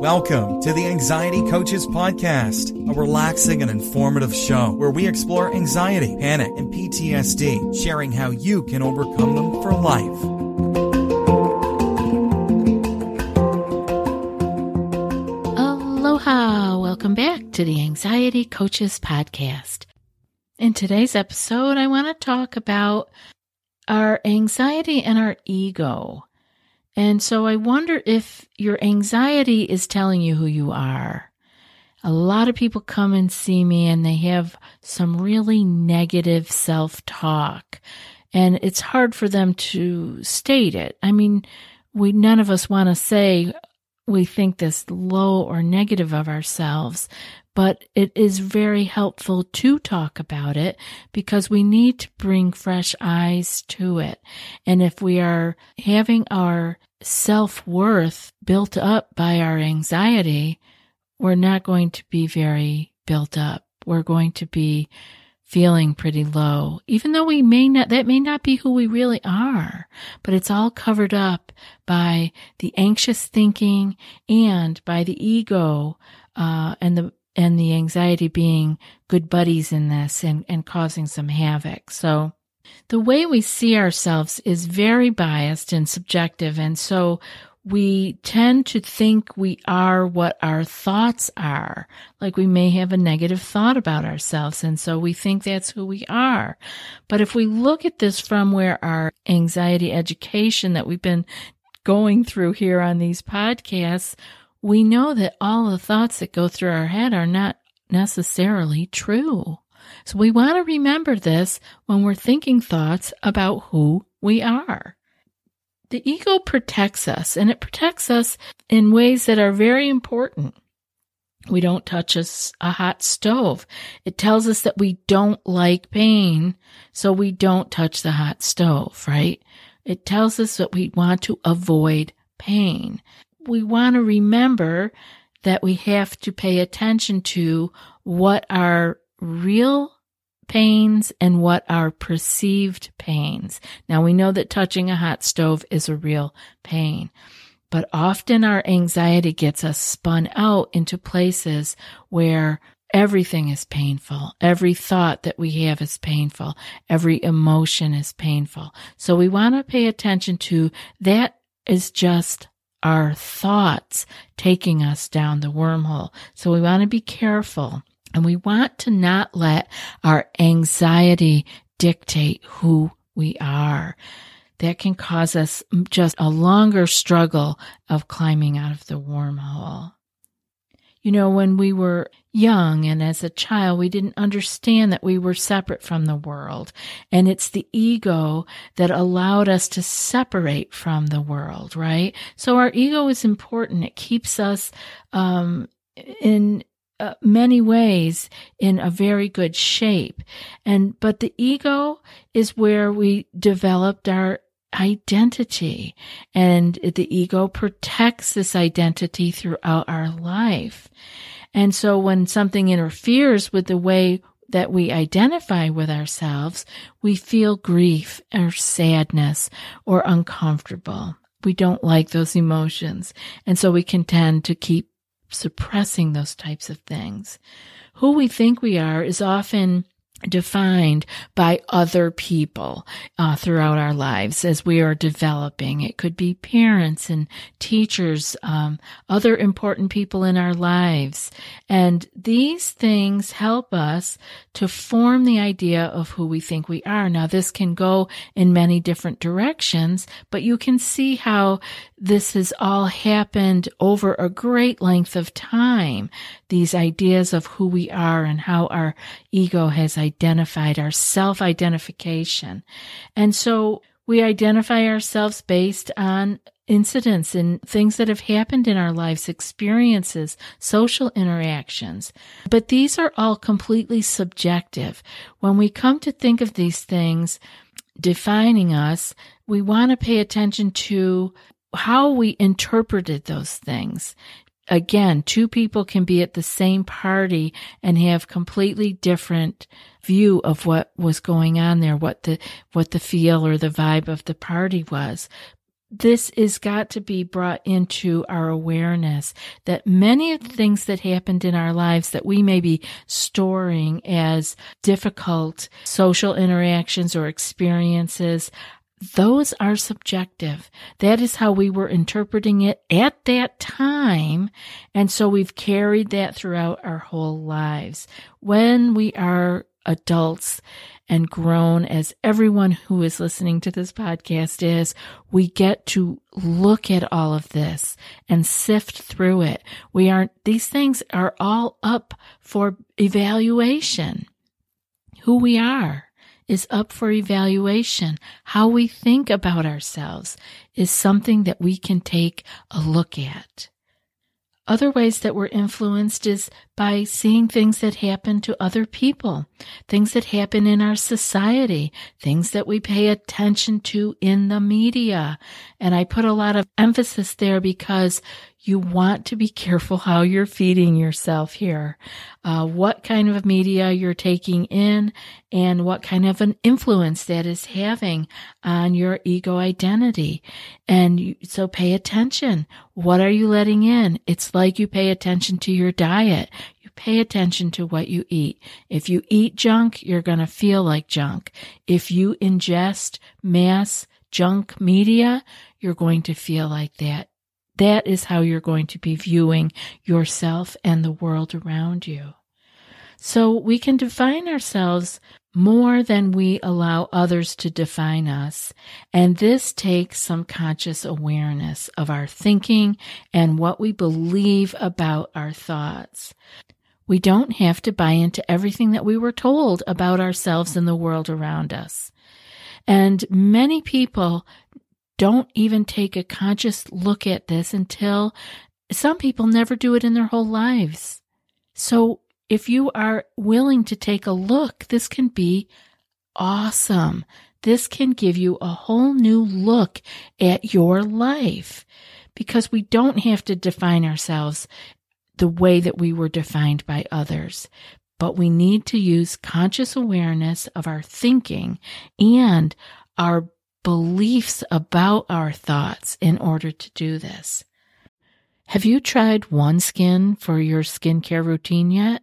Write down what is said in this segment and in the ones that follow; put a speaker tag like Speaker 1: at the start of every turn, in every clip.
Speaker 1: Welcome to the Anxiety Coaches Podcast, a relaxing and informative show where we explore anxiety, panic, and PTSD, sharing how you can overcome them for life.
Speaker 2: Aloha! Welcome back to the Anxiety Coaches Podcast. In today's episode, I want to talk about our anxiety and our ego. And so I wonder if your anxiety is telling you who you are. A lot of people come and see me and they have some really negative self talk. And it's hard for them to state it. I mean, we, none of us want to say we think this low or negative of ourselves, but it is very helpful to talk about it because we need to bring fresh eyes to it. And if we are having our self worth built up by our anxiety, we're not going to be very built up. We're going to be feeling pretty low, even though we may not, that may not be who we really are, but it's all covered up by the anxious thinking and by the ego, uh, and the, and the anxiety being good buddies in this and, and causing some havoc. So the way we see ourselves is very biased and subjective. And so we tend to think we are what our thoughts are. Like we may have a negative thought about ourselves. And so we think that's who we are. But if we look at this from where our anxiety education that we've been going through here on these podcasts, we know that all the thoughts that go through our head are not necessarily true. So we want to remember this when we're thinking thoughts about who we are. The ego protects us and it protects us in ways that are very important. We don't touch a, a, hot stove. It tells us that we don't like pain, so we don't touch the hot stove, right? It tells us that we want to avoid pain we want to remember that we have to pay attention to what are real pains and what are perceived pains. Now we know that touching a hot stove is a real pain, but often our anxiety gets us spun out into places where everything is painful. Every thought that we have is painful. Every emotion is painful. So we want to pay attention to that is just our thoughts taking us down the wormhole. So we want to be careful and we want to not let our anxiety dictate who we are. That can cause us just a longer struggle of climbing out of the wormhole. You know, when we were young and as a child, we didn't understand that we were separate from the world. And it's the ego that allowed us to separate from the world, right? So our ego is important. It keeps us, um, in, uh, many ways in a very good shape. And, but the ego is where we developed our identity and the ego protects this identity throughout our life. And so when something interferes with the way that we identify with ourselves, we feel grief or sadness or uncomfortable. We don't like those emotions. And so we can tend to keep suppressing those types of things. Who we think we are is often defined by other people uh, throughout our lives as we are developing. It could be parents and teachers, um, other important people in our lives. And these things help us to form the idea of who we think we are. Now, this can go in many different directions, but you can see how this has all happened over a great length of time. These ideas of who we are and how our ego has identified our self identification. And so we identify ourselves based on incidents and things that have happened in our lives, experiences, social interactions. But these are all completely subjective. When we come to think of these things defining us, we want to pay attention to how we interpreted those things. Again, two people can be at the same party and have completely different view of what was going on there, what the, what the feel or the vibe of the party was. this is got to be brought into our awareness that many of the things that happened in our lives that we may be storing as difficult social interactions or experiences those are subjective. That is how we were interpreting it at that time. And so we've carried that throughout our whole lives. When we are adults and grown as everyone who is listening to this podcast is, we get to look at all of this and sift through it. We aren't, these things are all up for evaluation. Who we are is up for evaluation. How we think about ourselves is something that we can take a look at. Other ways that we're influenced is by seeing things that happen to other people, things that happen in our society, things that we pay attention to in the media. And I put a lot of emphasis there because you want to be careful how you're feeding yourself here, uh, what kind of media you're taking in, and what kind of an influence that is having on your ego identity. And you, so pay attention. What are you letting in? It's like you pay attention to your diet. Pay attention to what you eat. If you eat junk, you're going to feel like junk. If you ingest mass junk media, you're going to feel like that that is how you're going to be viewing yourself and the world around you. So we can define ourselves more than we allow others to define us. And this takes some conscious awareness of our thinking and what we believe about our thoughts. We don't have to buy into everything that we were told about ourselves and the world around us. And many people don't even take a conscious look at this until some people never do it in their whole lives. So if you are willing to take a look, this can be awesome. This can give you a whole new look at your life because we don't have to define ourselves the way that we were defined by others. But we need to use conscious awareness of our thinking and our beliefs about our thoughts in order to do this. Have you tried OneSkin for your skincare routine yet?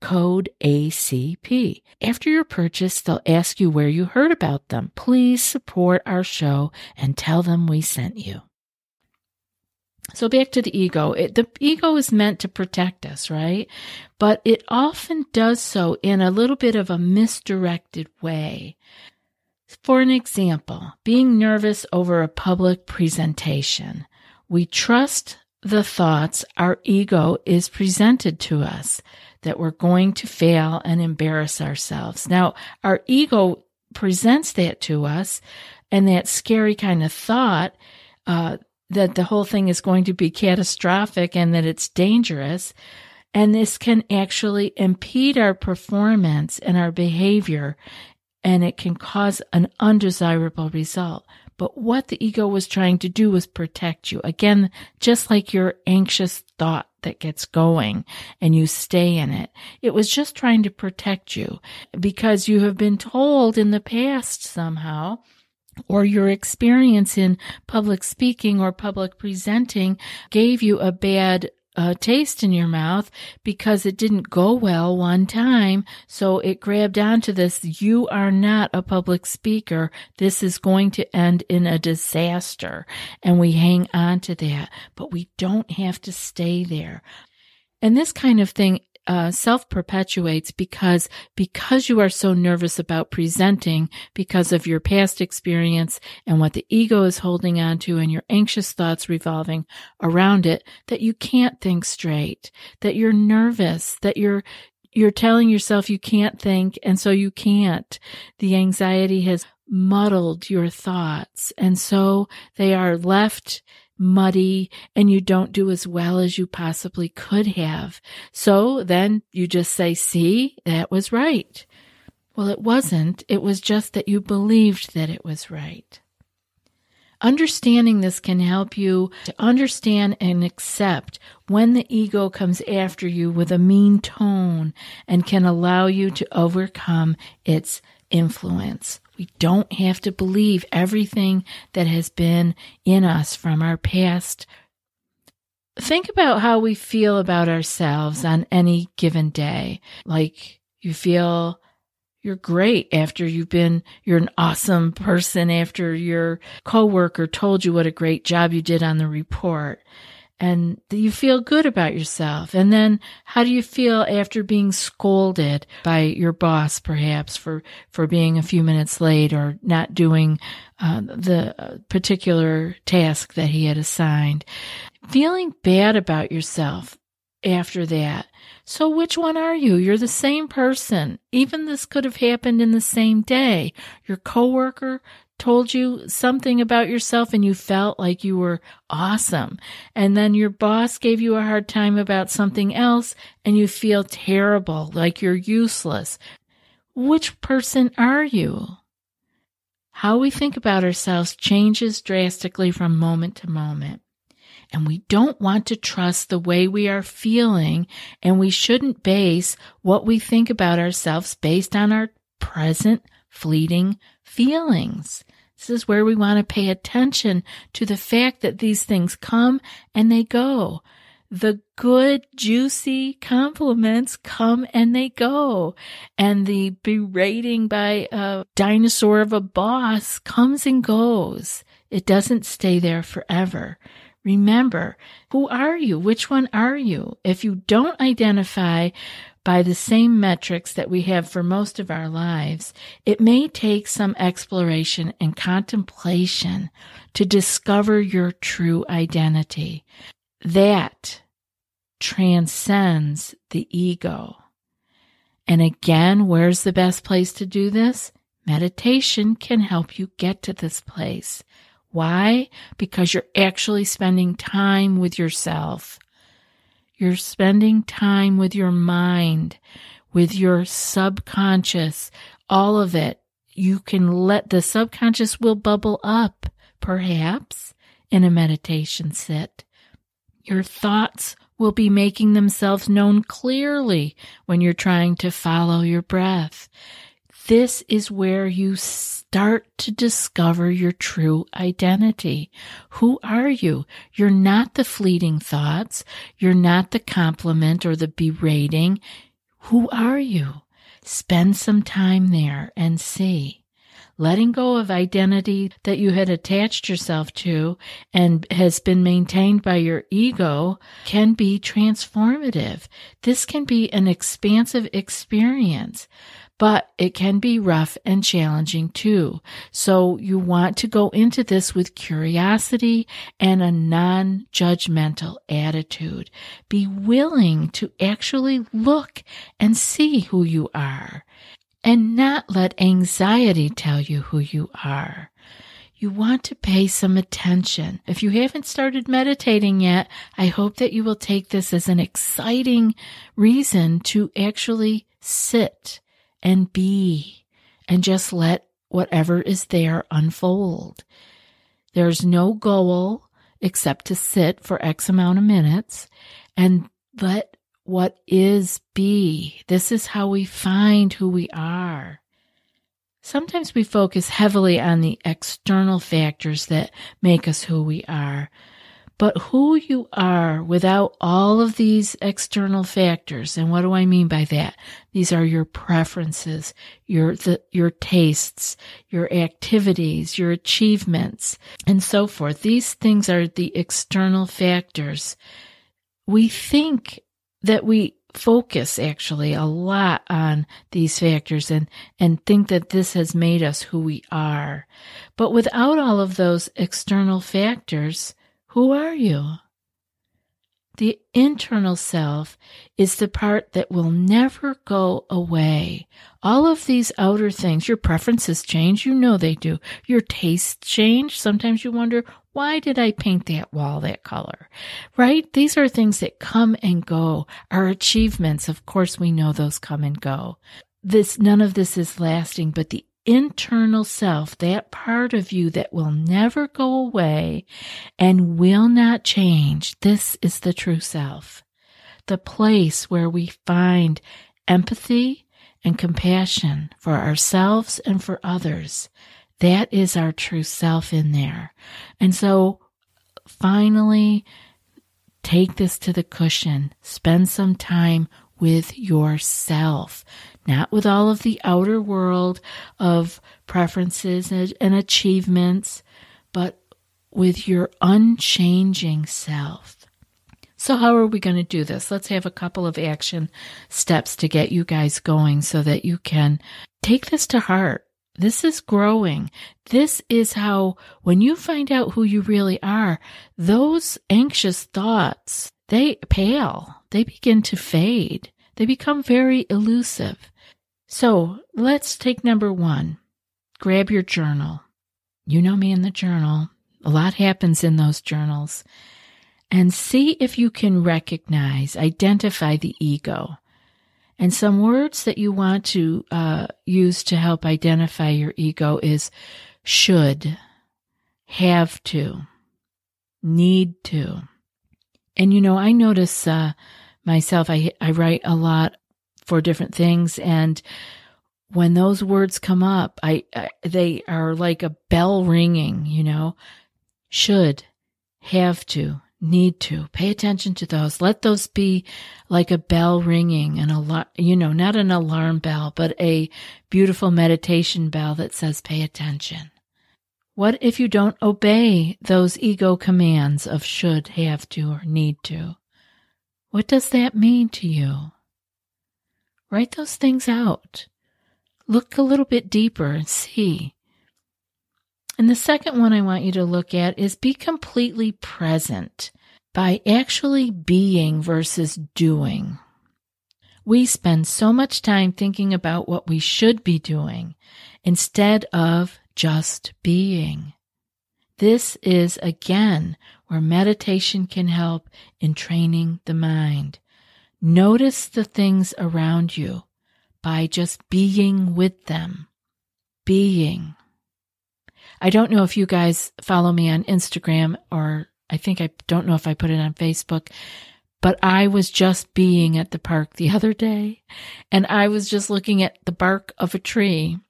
Speaker 2: code ACP. After your purchase, they'll ask you where you heard about them. Please support our show and tell them we sent you. So back to the ego. It, the ego is meant to protect us, right? But it often does so in a little bit of a misdirected way. For an example, being nervous over a public presentation. We trust the thoughts our ego is presented to us that we're going to fail and embarrass ourselves. Now, our ego presents that to us and that scary kind of thought uh, that the whole thing is going to be catastrophic and that it's dangerous. And this can actually impede our performance and our behavior, and it can cause an undesirable result. But what the ego was trying to do was protect you. Again, just like your anxious thought that gets going and you stay in it. It was just trying to protect you because you have been told in the past somehow or your experience in public speaking or public presenting gave you a bad uh, taste in your mouth because it didn't go well one time. So it grabbed onto this. You are not a public speaker. This is going to end in a disaster. And we hang on to that, but we don't have to stay there. And this kind of thing uh, self perpetuates because because you are so nervous about presenting because of your past experience and what the ego is holding on to and your anxious thoughts revolving around it that you can't think straight that you're nervous that you're you're telling yourself you can't think and so you can't. The anxiety has muddled your thoughts and so they are left muddy and you don't do as well as you possibly could have. So then you just say, see, that was right. Well, it wasn't. It was just that you believed that it was right. Understanding this can help you to understand and accept when the ego comes after you with a mean tone and can allow you to overcome its influence. We don't have to believe everything that has been in us from our past. Think about how we feel about ourselves on any given day. Like you feel you're great after you've been, you're an awesome person after your coworker told you what a great job you did on the report and you feel good about yourself. And then how do you feel after being scolded by your boss, perhaps for, for being a few minutes late or not doing uh, the particular task that he had assigned? Feeling bad about yourself after that. So which one are you? You're the same person. Even this could have happened in the same day. Your coworker told you something about yourself and you felt like you were awesome. And then your boss gave you a hard time about something else and you feel terrible, like you're useless. Which person are you? How we think about ourselves changes drastically from moment to moment. And we don't want to trust the way we are feeling, and we shouldn't base what we think about ourselves based on our present fleeting feelings. This is where we want to pay attention to the fact that these things come and they go. The good, juicy compliments come and they go. And the berating by a dinosaur of a boss comes and goes. It doesn't stay there forever. Remember, who are you? Which one are you? If you don't identify by the same metrics that we have for most of our lives, it may take some exploration and contemplation to discover your true identity. That transcends the ego. And again, where's the best place to do this? Meditation can help you get to this place. Why? Because you're actually spending time with yourself you're spending time with your mind, with your subconscious, all of it. You can let the subconscious will bubble up, perhaps, in a meditation sit. Your thoughts will be making themselves known clearly when you're trying to follow your breath. This is where you start to discover your true identity. Who are you? You're not the fleeting thoughts. You're not the compliment or the berating. Who are you? Spend some time there and see. Letting go of identity that you had attached yourself to and has been maintained by your ego can be transformative. This can be an expansive experience but it can be rough and challenging too. So you want to go into this with curiosity and a non-judgmental attitude. Be willing to actually look and see who you are and not let anxiety tell you who you are. You want to pay some attention. If you haven't started meditating yet, I hope that you will take this as an exciting reason to actually sit and be and just let whatever is there unfold. There's no goal except to sit for X amount of minutes and let what is be. This is how we find who we are. Sometimes we focus heavily on the external factors that make us who we are. But who you are without all of these external factors, and what do I mean by that? These are your preferences, your, the, your tastes, your activities, your achievements, and so forth. These things are the external factors. We think that we focus actually a lot on these factors and, and think that this has made us who we are. But without all of those external factors, who are you? The internal self is the part that will never go away. All of these outer things, your preferences change. You know they do. Your tastes change. Sometimes you wonder, why did I paint that wall that color? Right? These are things that come and go. Our achievements, of course, we know those come and go. This, none of this is lasting, but the internal self, that part of you that will never go away and will not change. This is the true self, the place where we find empathy and compassion for ourselves and for others. That is our true self in there. And so finally, take this to the cushion. Spend some time with yourself not with all of the outer world of preferences and, achievements, but with your unchanging self. So, how are we going to do this? Let's have a couple of action steps to get you guys going so that you can take this to heart. This is growing. This is how, when you find out who you really are, those anxious thoughts, they pale. They begin to fade. They become very elusive. So let's take number one. Grab your journal. You know me in the journal. A lot happens in those journals. And see if you can recognize, identify the ego. And some words that you want to uh, use to help identify your ego is should, have to, need to. And you know, I notice uh, myself, I, I write a lot for different things. And when those words come up, I, I they are like a bell ringing, you know, should, have to, need to pay attention to those. Let those be like a bell ringing, an alarm, you know, not an alarm bell, but a beautiful meditation bell that says pay attention. What if you don't obey those ego commands of should, have to, or need to? What does that mean to you? Write those things out. Look a little bit deeper and see. And the second one I want you to look at is be completely present by actually being versus doing. We spend so much time thinking about what we should be doing instead of just being. This is again where meditation can help in training the mind. Notice the things around you by just being with them. Being. I don't know if you guys follow me on Instagram or I think I don't know if I put it on Facebook, but I was just being at the park the other day and I was just looking at the bark of a tree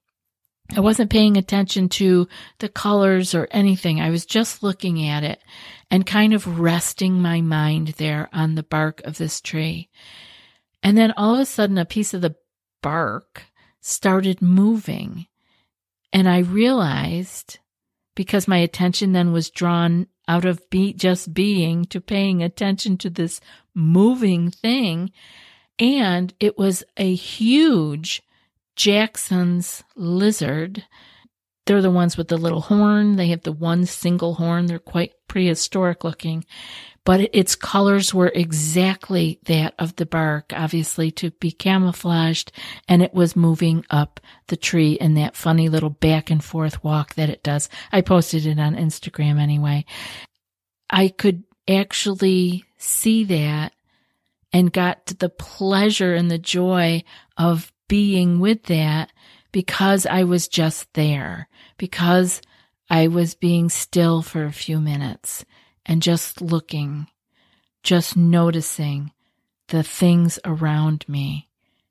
Speaker 2: I wasn't paying attention to the colors or anything. I was just looking at it and kind of resting my mind there on the bark of this tree. And then all of a sudden, a piece of the bark started moving. And I realized because my attention then was drawn out of be, just being to paying attention to this moving thing. And it was a huge Jackson's lizard. They're the ones with the little horn. They have the one single horn. They're quite prehistoric looking, but its colors were exactly that of the bark, obviously to be camouflaged. And it was moving up the tree in that funny little back and forth walk that it does. I posted it on Instagram anyway. I could actually see that and got the pleasure and the joy of being with that because I was just there, because I was being still for a few minutes and just looking, just noticing the things around me,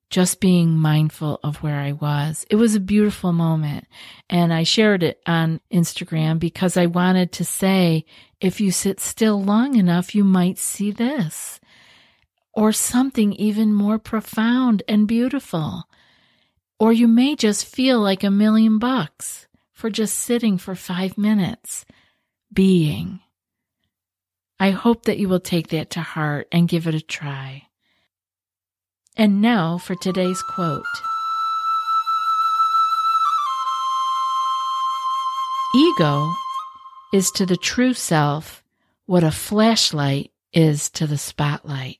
Speaker 2: just being mindful of where I was. It was a beautiful moment. And I shared it on Instagram because I wanted to say, if you sit still long enough, you might see this or something even more profound and beautiful. Or you may just feel like a million bucks for just sitting for five minutes, being. I hope that you will take that to heart and give it a try. And now for today's quote Ego is to the true self what a flashlight is to the spotlight.